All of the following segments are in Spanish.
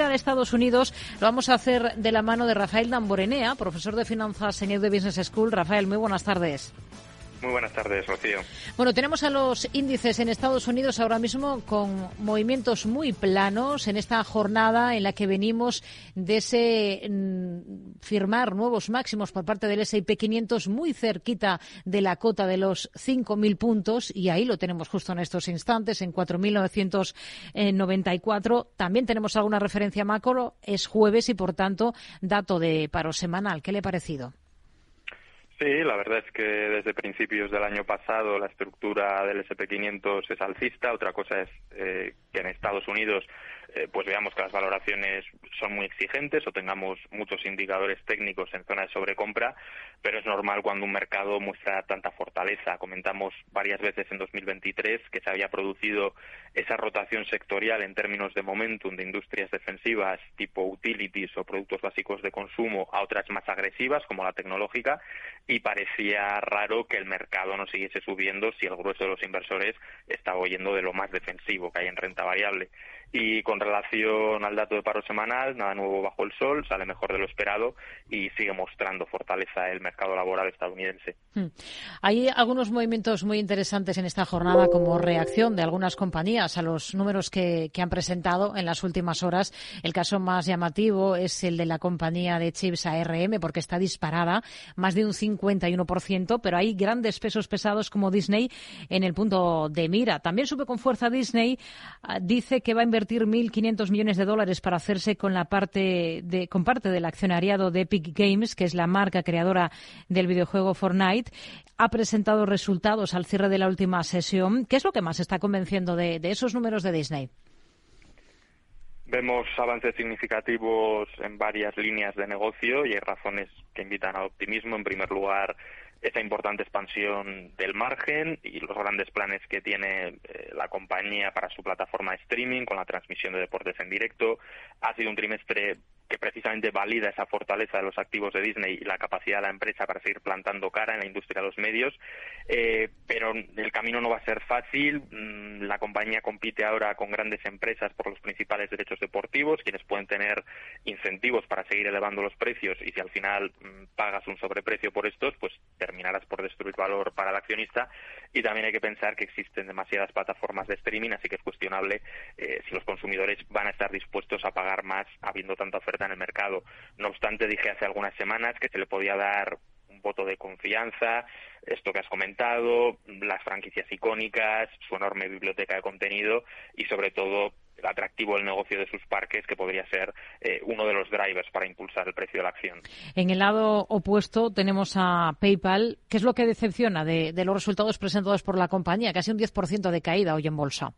mirar a Estados Unidos lo vamos a hacer de la mano de Rafael Damborenea, profesor de finanzas en de Business School. Rafael, muy buenas tardes. Muy buenas tardes, Rocío. Bueno, tenemos a los índices en Estados Unidos ahora mismo con movimientos muy planos en esta jornada en la que venimos de ese mm, firmar nuevos máximos por parte del S&P 500 muy cerquita de la cota de los 5.000 puntos y ahí lo tenemos justo en estos instantes en 4.994. También tenemos alguna referencia macro. Es jueves y por tanto dato de paro semanal. ¿Qué le ha parecido? Sí, la verdad es que desde principios del año pasado la estructura del SP500 es alcista. Otra cosa es eh, que en Estados Unidos eh, pues veamos que las valoraciones son muy exigentes o tengamos muchos indicadores técnicos en zona de sobrecompra, pero es normal cuando un mercado muestra tanta fortaleza. Comentamos varias veces en 2023 que se había producido esa rotación sectorial en términos de momentum de industrias defensivas tipo utilities o productos básicos de consumo a otras más agresivas como la tecnológica y parecía raro que el mercado no siguiese subiendo si el grueso de los inversores estaba oyendo de lo más defensivo que hay en renta variable. Y con relación al dato de paro semanal, nada nuevo bajo el sol, sale mejor de lo esperado y sigue mostrando fortaleza el mercado laboral estadounidense. Hmm. Hay algunos movimientos muy interesantes en esta jornada como reacción de algunas compañías a los números que, han presentado en las últimas horas. El caso más llamativo es el de la compañía de chips ARM porque está disparada más de un 51%, pero hay grandes pesos pesados como Disney en el punto de mira. También sube con fuerza Disney, ah, dice que va a invertir invertir 1.500 millones de dólares para hacerse con la parte de, con parte del accionariado de Epic Games, que es la marca creadora del videojuego Fortnite. Ha presentado resultados al cierre de la última sesión. ¿Qué es lo que más está convenciendo de, de esos números de Disney? Vemos avances significativos en varias líneas de negocio y hay razones que invitan al optimismo. En primer lugar, esa importante expansión del margen y los grandes planes que tiene eh, la compañía para su plataforma de streaming con la transmisión de deportes en directo. Ha sido un trimestre que precisamente valida esa fortaleza de los activos de Disney y la capacidad de la empresa para seguir plantando cara en la industria de los medios. Eh, pero el camino no va a ser fácil. Mm, la compañía compite ahora con grandes empresas por los principales derechos deportivos, quienes pueden tener incentivos para seguir elevando los precios y si al final mm, pagas un sobreprecio por estos, pues terminarás por destruir valor para el accionista. Y también hay que pensar que existen demasiadas plataformas de streaming, así que es cuestionable eh, si los consumidores van a estar dispuestos a pagar más habiendo tanta oferta en el mercado. No obstante, dije hace algunas semanas que se le podía dar un voto de confianza, esto que has comentado, las franquicias icónicas, su enorme biblioteca de contenido y sobre todo el atractivo del negocio de sus parques, que podría ser eh, uno de los drivers para impulsar el precio de la acción. En el lado opuesto tenemos a PayPal. ¿Qué es lo que decepciona de, de los resultados presentados por la compañía? Casi un 10% de caída hoy en bolsa.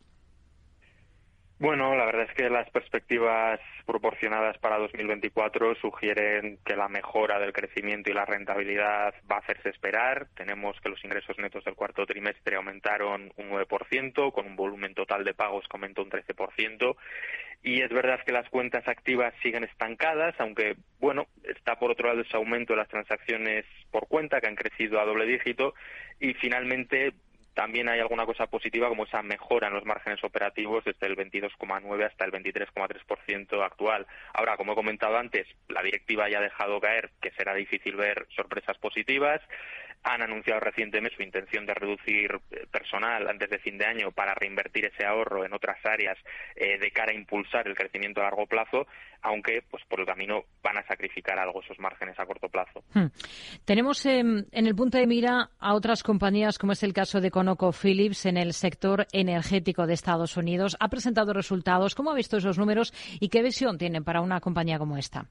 Bueno, la verdad es que las perspectivas proporcionadas para 2024 sugieren que la mejora del crecimiento y la rentabilidad va a hacerse esperar. Tenemos que los ingresos netos del cuarto trimestre aumentaron un 9%, con un volumen total de pagos que aumentó un 13%. Y es verdad que las cuentas activas siguen estancadas, aunque, bueno, está por otro lado ese aumento de las transacciones por cuenta, que han crecido a doble dígito. Y finalmente, también hay alguna cosa positiva como esa mejora en los márgenes operativos desde el 22,9 hasta el 23,3% actual. Ahora, como he comentado antes, la directiva ya ha dejado caer que será difícil ver sorpresas positivas han anunciado recientemente su intención de reducir eh, personal antes de fin de año para reinvertir ese ahorro en otras áreas eh, de cara a impulsar el crecimiento a largo plazo, aunque pues por el camino van a sacrificar algo esos márgenes a corto plazo. Hmm. Tenemos em, en el punto de mira a otras compañías, como es el caso de ConocoPhillips en el sector energético de Estados Unidos. Ha presentado resultados. ¿Cómo ha visto esos números y qué visión tienen para una compañía como esta?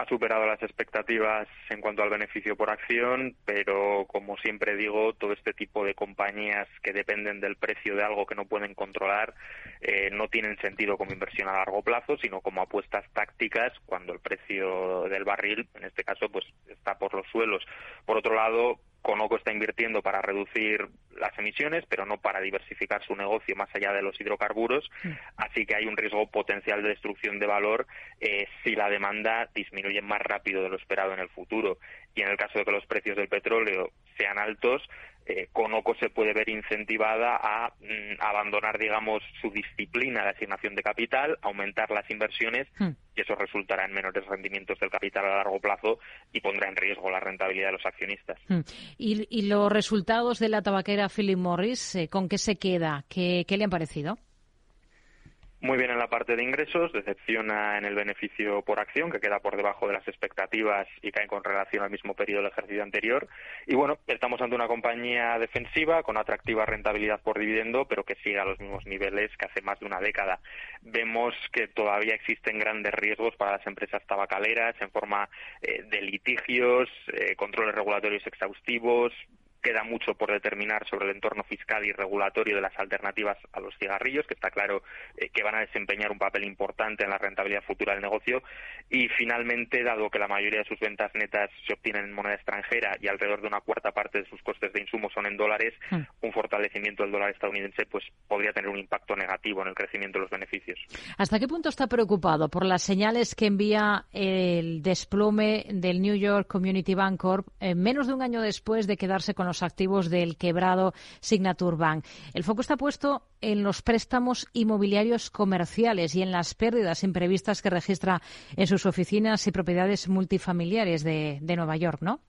Ha superado las expectativas en cuanto al beneficio por acción, pero como siempre digo, todo este tipo de compañías que dependen del precio de algo que no pueden controlar eh, no tienen sentido como inversión a largo plazo, sino como apuestas tácticas cuando el precio del barril, en este caso, pues está por los suelos. Por otro lado, Conoco está invirtiendo para reducir las emisiones, pero no para diversificar su negocio más allá de los hidrocarburos, así que hay un riesgo potencial de destrucción de valor eh, si la demanda disminuye más rápido de lo esperado en el futuro. Y en el caso de que los precios del petróleo sean altos, eh, Conoco se puede ver incentivada a mm, abandonar, digamos, su disciplina de asignación de capital, aumentar las inversiones hmm. y eso resultará en menores rendimientos del capital a largo plazo y pondrá en riesgo la rentabilidad de los accionistas. Hmm. ¿Y, los resultados de la tabaquera Philip Morris, eh, con qué se queda? ¿Qué le han parecido? Muy bien en la parte de ingresos, decepciona en el beneficio por acción, que queda por debajo de las expectativas y cae con relación al mismo periodo del ejercicio anterior. Y bueno, estamos ante una compañía defensiva con atractiva rentabilidad por dividendo, pero que sigue a los mismos niveles que hace más de una década. Vemos que todavía existen grandes riesgos para las empresas tabacaleras en forma eh, de litigios, eh, controles regulatorios exhaustivos, Queda mucho por determinar sobre el entorno fiscal y regulatorio de las alternativas a los cigarrillos, que está claro eh, que van a desempeñar un papel importante en la rentabilidad futura del negocio. Y finalmente, dado que la mayoría de sus ventas netas se obtienen en moneda extranjera y alrededor de una cuarta parte de sus costes de insumo son en dólares, hmm. un fortalecimiento del dólar estadounidense pues podría tener un impacto negativo en el crecimiento de los beneficios. ¿Hasta qué punto está preocupado por las señales que envía el desplome del New York Community Bank Corp eh, menos de un año después de quedarse con los activos del quebrado Signature Bank. El foco está puesto en los préstamos inmobiliarios comerciales y en las pérdidas imprevistas que registra en sus oficinas y propiedades multifamiliares de, de Nueva York, ¿no?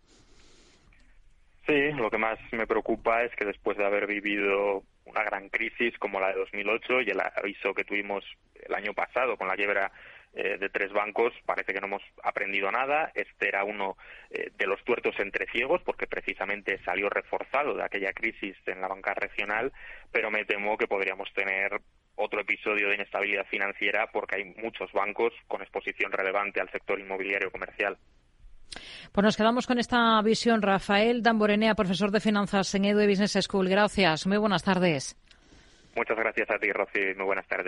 Sí, lo que más me preocupa es que después de haber vivido una gran crisis como la de 2008 y el aviso que tuvimos el año pasado con la quiebra eh, de tres bancos parece que no hemos aprendido nada. Este era uno eh, de los tuertos entre ciegos porque precisamente salió reforzado de aquella crisis en la banca regional, pero me temo que podríamos tener otro episodio de inestabilidad financiera porque hay muchos bancos con exposición relevante al sector inmobiliario comercial. Pues nos quedamos con esta visión. Rafael Damborenea, profesor de finanzas en Edu Business School. Gracias. Muy buenas tardes. Muchas gracias a ti, Rocío. Muy buenas tardes.